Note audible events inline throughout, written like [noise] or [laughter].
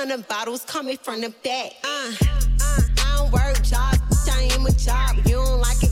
ton of bottles coming from the back. Uh, uh, I don't work jobs, I ain't a job. You don't like it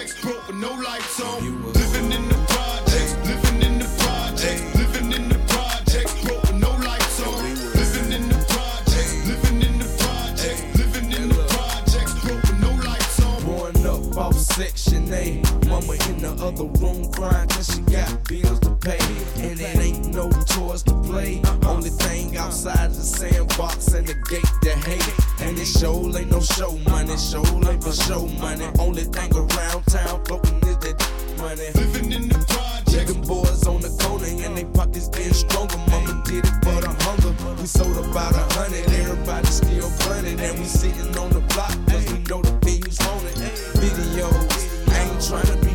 checks broke with no lights on. Living in the living in the projects, living no. Living in the projects, living in the no up, six the other room crying cause she got bills to pay. And it ain't no chores to play. Only thing outside is the sandbox and the gate to hate. And this show ain't no show money, show ain't for show money. Only thing around town floating is that money. Living in the projects. Nigga boys on the corner and they pockets getting stronger. Mama did it for the hunger. We sold about a hundred, everybody still blunted. And we sitting on the block cause we know the thing's on it. Videos, I ain't trying to be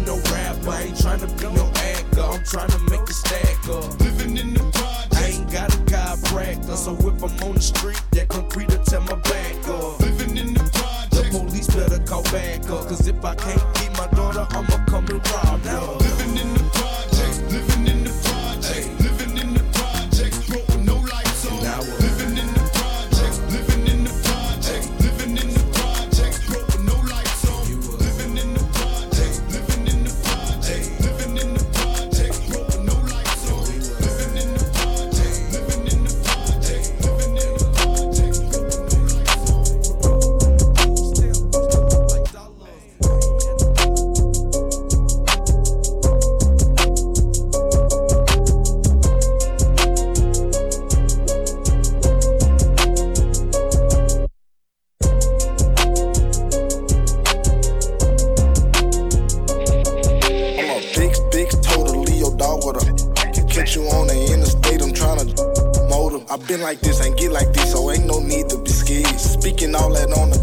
I ain't trying to be no actor. I'm trying to make a stack up. Living in the project. I ain't got a chiropractor, so if I'm on the street, Like this ain't get like this, so ain't no need to be scared. Speaking all that on the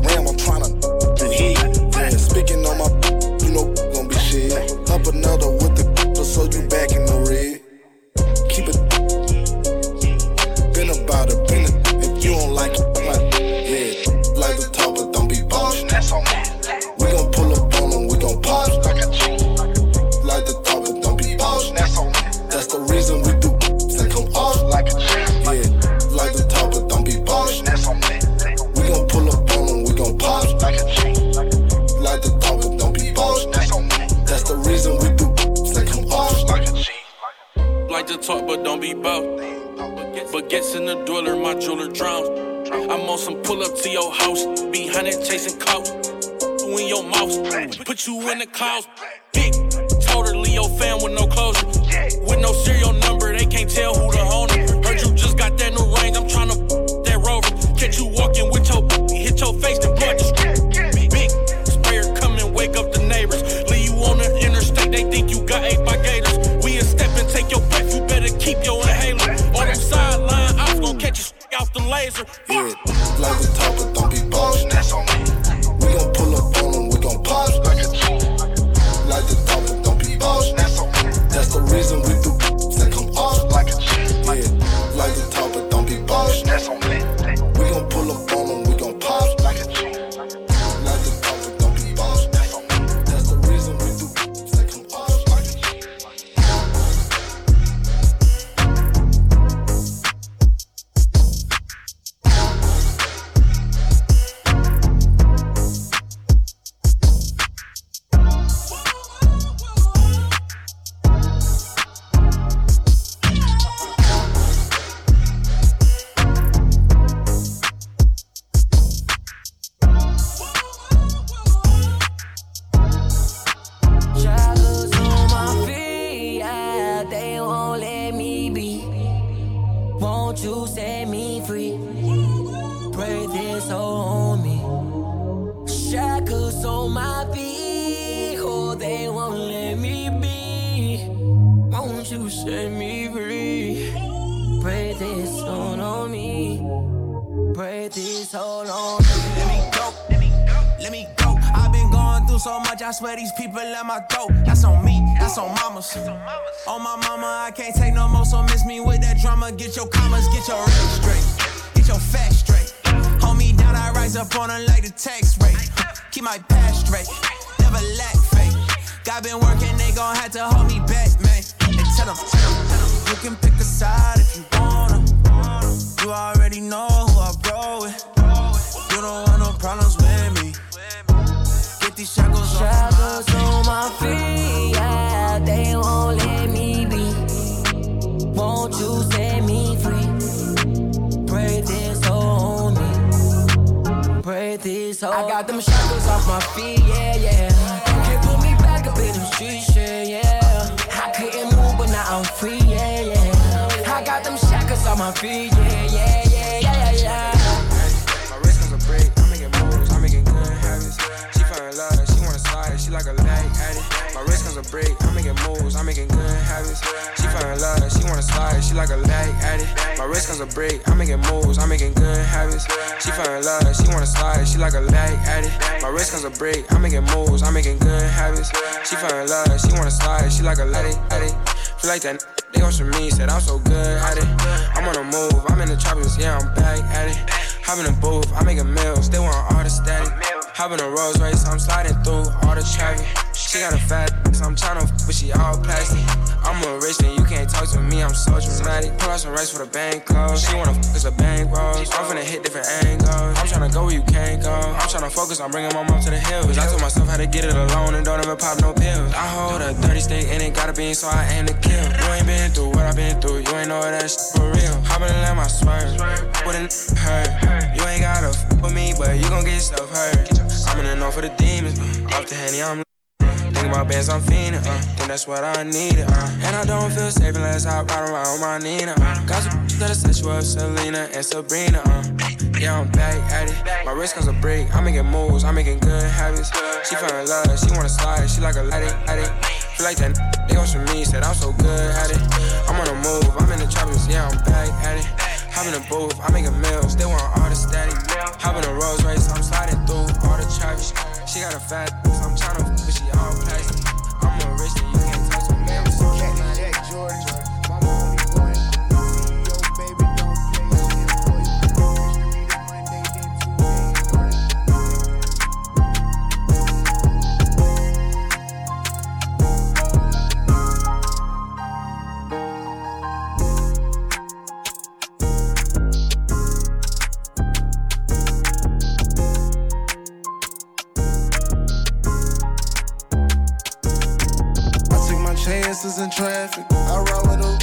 talk, but don't be bout. But gets in the dweller, my jeweler drowns. I'm on some pull up to your house, behind it chasing clout. In your mouth, put you in the clouds. Big, totally your fan with no closure. With no serial number, they can't tell who the home. laser. Yeah, like we talk set me free. Pray this soul on me. Pray this soul on me. Let me go. Let me go. Let me go. I've been going through so much, I swear these people let my throat. That's on me, that's on mamas. On my mama, I can't take no more, so miss me with that drama. Get your commas, get your rent straight. Get your facts straight. Hold me down, I rise up on her like the tax rate. Keep my past straight. Never lack faith. God been working, they gon' have to hold me back, man. And tell them, tell them, tell them. You can pick a side if you wanna. You already know who I roll with. You don't want no problems with me. Get these shackles, shackles on my feet. Yeah, they won't let me be. Won't you set me free? Pray this on me. Pray this on I got them shackles off my feet. Yeah, yeah. You Can't put me back up in the streets. Yeah, yeah. I'm free. Yeah, yeah. I got them shackles on my feet. Yeah, yeah, yeah, yeah, yeah. My wrist comes a break. I'm making moves. I'm making good habits. She in love. She wanna slide. She like a leg addict. My wrist comes a break. I'm making moves. I'm making good habits. She fell in love. She wanna slide. She like a leg addict. My wrist comes a break. I'm making moves. I'm making good habits. She fell in love. She wanna slide. She like a leg addict. My wrist comes a break. I'm making moves. I'm making good habits. She fell in love. She wanna slide. She like a leg addict. Feel like that. They gon' show me, said I'm so good at it. I'm on the move, I'm in the tropics, yeah, I'm back at it. Hop in the booth, I make a meals, they want all the static. Hop in a Rolls Royce, I'm sliding through all the traffic. She got a fat, so I'm tryna, but she all plastic. I'm a rich and you can't talk to me, I'm so dramatic. Pull out some rice for the bank close. She wanna fuck us a bank rolls. I'm finna hit different angles. I'm tryna go where you can't go. I'm tryna focus on bringing my mom to the hills. I told myself how to get it alone and don't ever pop no pills. I hold a 30 stick and it got a beam, so I aim to kill. You ain't been through what I've been through, you ain't know that shit for real. Hoppin' and let my swerve, wouldn't hurt. You ain't gotta f with me, but you gon' get yourself hurt. I'm in the north for the demons, uh, off the henny, I'm Think about bands, I'm fiending, uh. Think that's what I needed, uh. And I don't feel safe unless I ride around with my Nina, uh. Got some that'll set you up, Selena and Sabrina, uh. Yeah, I'm back at it. My wrist comes a break. I'm making moves, I'm making good habits. She fell in love, she wanna slide, she like a addict, addict. Feel like that [laughs] they show me, said I'm so good at it. I'm on the move, I'm in the tropics, yeah, I'm back at it. Hop in the booth, I make a meals, they want all the static. Hop in a Rolls Royce, I'm sliding through all the traffic. She got a fat, I'm tryna, but she all plastic. I'm a rich and you can't touch me, I'm so dramatic. I chances in traffic. I ride with them.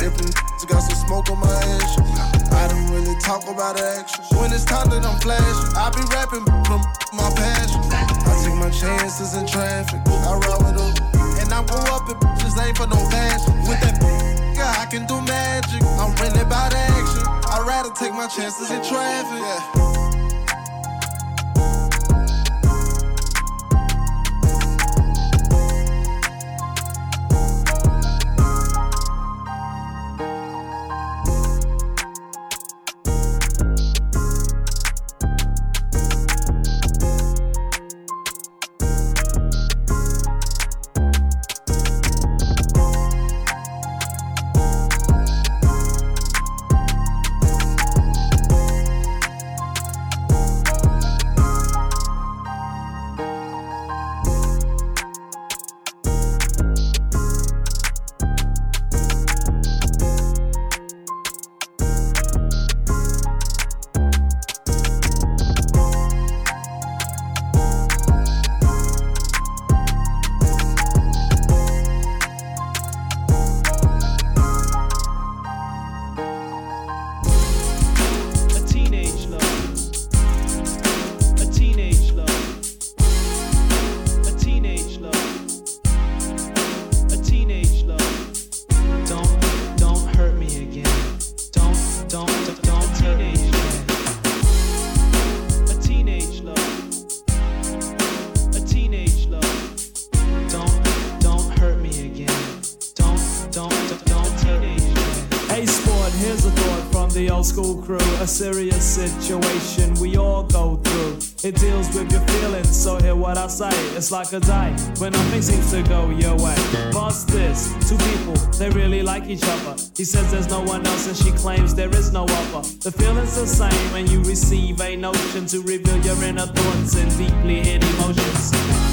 If got some smoke on my action. I don't really talk about action. When it's time that I'm flashing, I be rapping [laughs] from my passion. I take my chances in traffic. I ride with them. And I go up and just ain't for no fashion. With that [laughs] yeah, I can do magic. I'm really about action. I'd rather take my chances in traffic. Yeah. School crew. A serious situation we all go through. It deals with your feelings, so hear what I say. It's like a day when nothing seems to go your way. Past this, two people, they really like each other. He says there's no one else, and she claims there is no other. The feeling's the same, when you receive a notion to reveal your inner thoughts and deeply hidden emotions.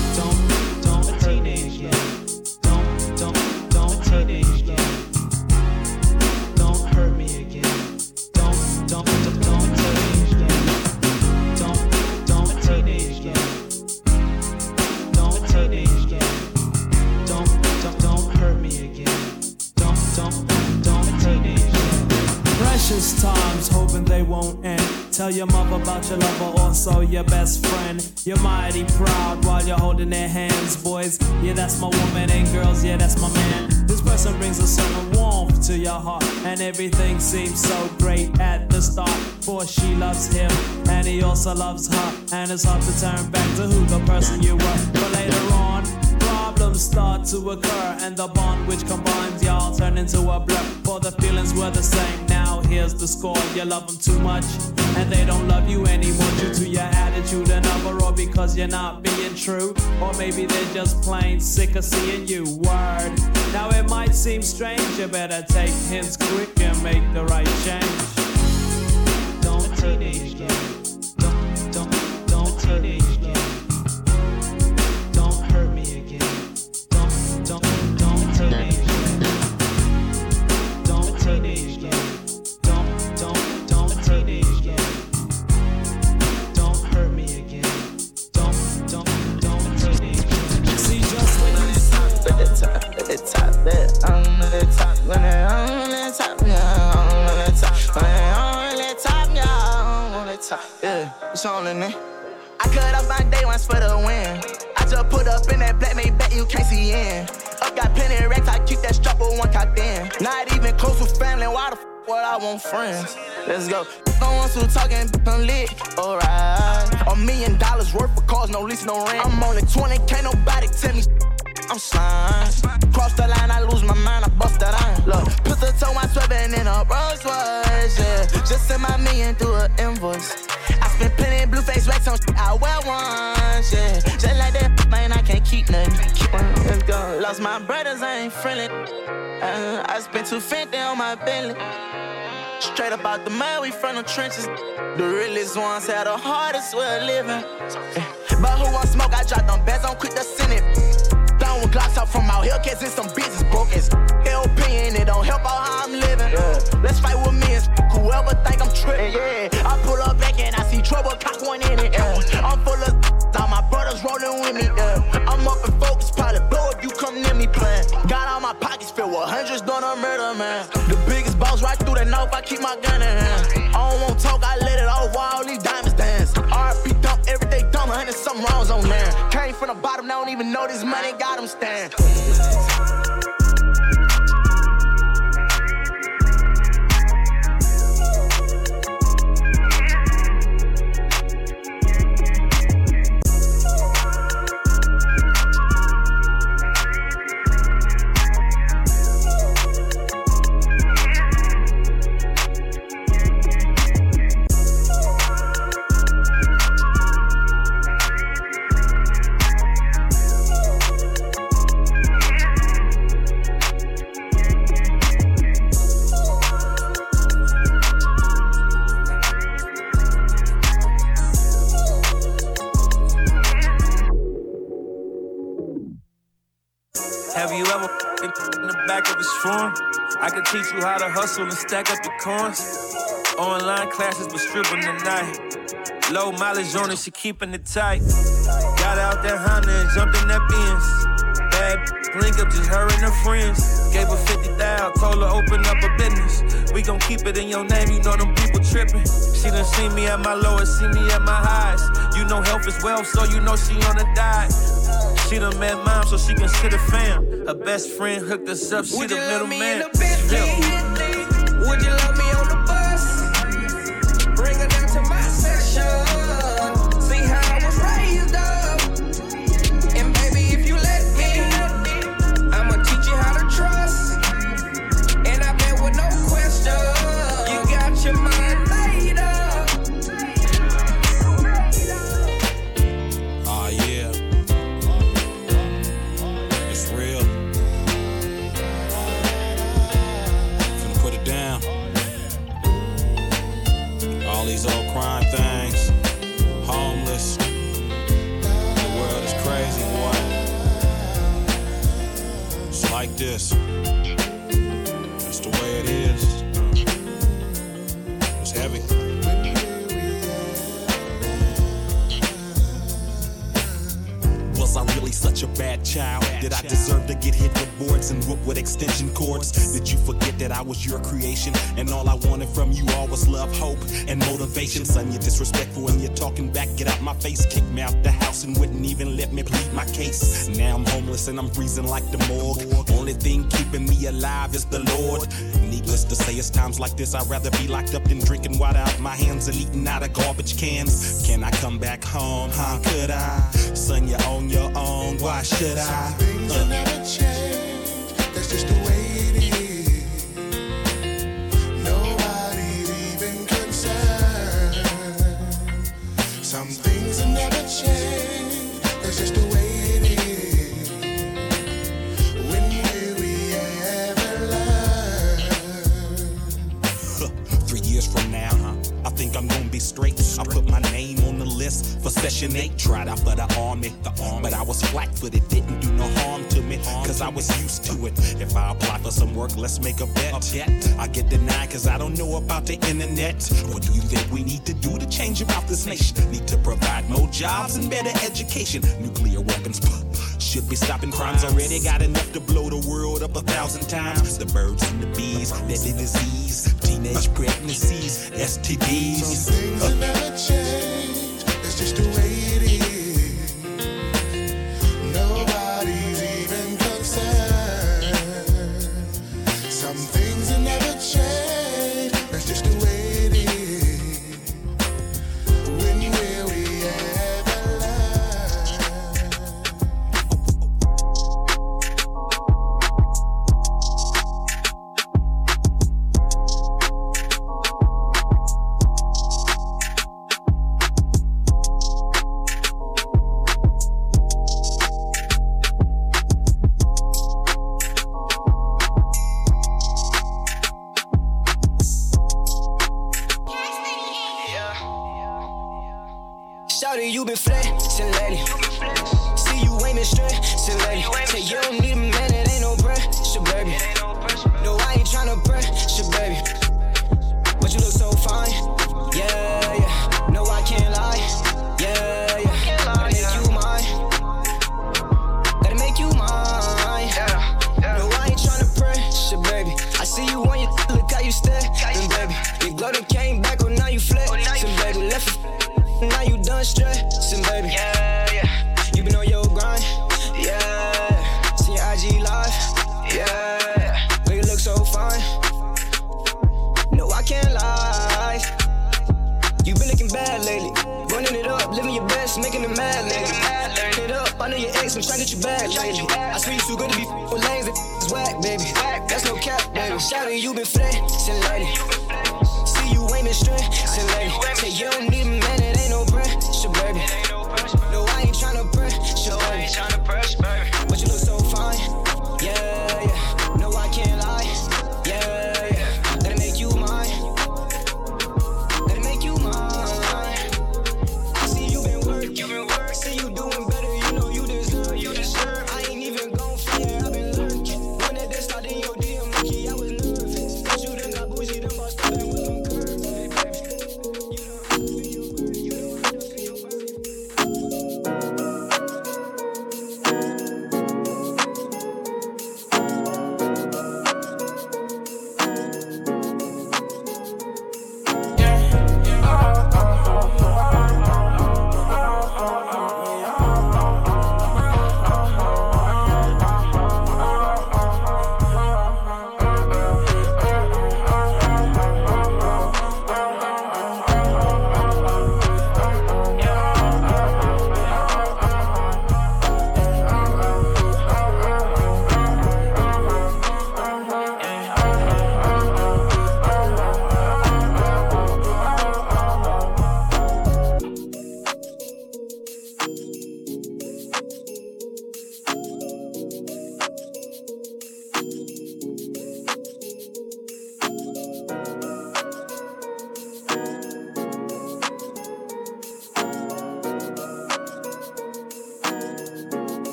Tell your mother about your lover, also your best friend. You're mighty proud while you're holding their hands, boys. Yeah, that's my woman, and girls, yeah, that's my man. This person brings a certain warmth to your heart, and everything seems so great at the start. For she loves him, and he also loves her, and it's hard to turn back to who the person you were. But later on, problems start to occur, and the bond which combines y'all turn into a blur. For the feelings were the same. Here's the score: you love them too much, and they don't love you anymore due to your attitude and or because you're not being true, or maybe they're just plain sick of seeing you. Word. Now it might seem strange, you better take hints quick and make worth of cars, no lease, no rent. I'm only 20, can't nobody tell me [laughs] I'm slime. Cross the line, I lose my mind, I bust that iron. Look, pistol toe, I'm swerving in a Rolls Royce, yeah. Just send my million through an invoice. I spent plenty blue face racks on shit I wear once, yeah. Just like that, man, I can't keep nothing. Keep on, let's go. Lost my brothers, I ain't friendly. Uh, I spent 250 on my Bentley. Straight up out the mud, we from the trenches. The realest ones had the hardest way of living. Eh. But who want smoke? I drop them beds on quick to send it. Down with Glocks out from out here, cause it's some business broke as LP and it don't help out how I'm living. Yeah. Let's fight with me and whoever think I'm tripping. Yeah, I pull up back and I see trouble, cock one in it. Yeah. I'm full of all my brothers rolling with me. Yeah. I'm up and focused, probably blow if you come near me playing. Got all my pockets filled with hundreds, doing a murder, man. The north, I keep my gun in hand. I don't want talk, I let it off while all these diamonds dance. RP dump, everyday dumb, hundred something wrongs on there. Came from the bottom, now don't even know this money got them stand. Teach you how to hustle and stack up your coins. Online classes, but stripping the night. Low mileage on it, she keeping it tight. Got out that Honda and jumped in that Benz. Bad link up, just her and her friends. Gave her 50,000, told her open up a business. We gon' keep it in your name, you know them people tripping. She done seen me at my lowest, see me at my highs. You know health is wealth, so you know she on a diet. She done met mom, so she consider fam. Her best friend hooked us up, she Would the middleman. Would Deserve to get hit with boards and whoop with extension cords? Did you forget that I was your creation and all I wanted from you all was love, hope, and motivation? Son, you're disrespectful and you're talking back. Get out my face, kick me out the house and wouldn't even let me plead my case. Now I'm homeless and I'm freezing like the morgue. Only thing keeping me alive is the Lord. Needless to say, it's times like this I'd rather be locked up than drinking water out my hands and eating out of garbage cans. Can I come back home? Huh? Could I? Son, you're on your own. Why should I? Uh. [laughs] Three years from now, think I'm gonna be straight. I put my name on the list for Section eight. Tried out for the army, the army. but I was flat footed. Didn't do no harm to me, cause I was used to it. If I apply for some work, let's make a bet. I get denied cause I don't know about the internet. What do you think we need to do to change about this nation? Need to provide more jobs and better education. Nuclear weapons. [laughs] Should be stopping crimes already. Got enough to blow the world up a thousand times. The birds and the bees, deadly disease, teenage pregnancies, STDs. Some things will never change. That's just the way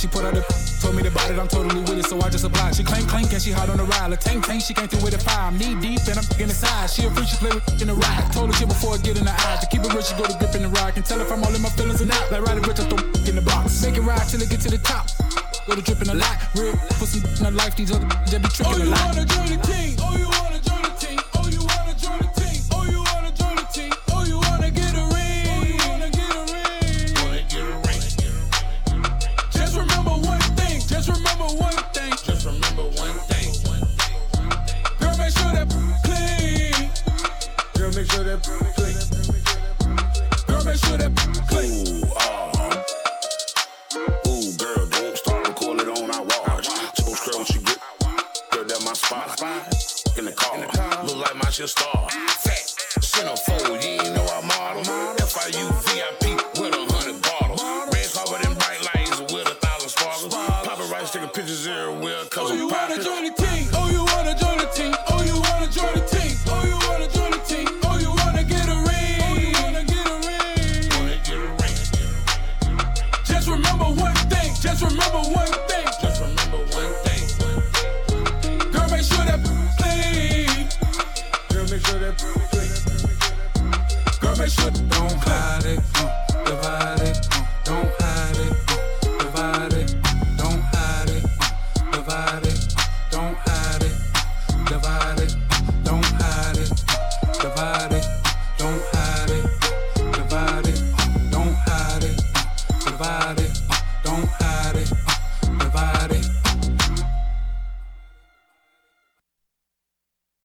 She put her the, told me to bite it. I'm totally with it, so I just applied. She clank clank and she hot on the ride. Like tank tank, she came through with a fire. I'm knee deep and I'm in the side. She a freak, she play with in the ride. Told her shit before I get in the eyes. To keep it real, she go to grip in the ride. Can tell if I'm all in my feelings or not. Like riding rich, I throw in the box. Make it ride till it get to the top. Go to dripping a lot. Real, put some in her life. These other just be tripping oh, a lot. Oh, you wanna join the team? Oh, you wanna taking pictures everywhere, cause Oh, you wanna join the team? Oh, you wanna join the team? Oh, you wanna join the team? Oh, you wanna join the team? Oh, you wanna get a ring? Oh, you wanna get a ring? Get a ring? Just remember one thing. Just remember one thing. Just remember one thing. Girl, make sure that clean. Girl, make sure that clean. Girl, make sure don't hide it, uh, divide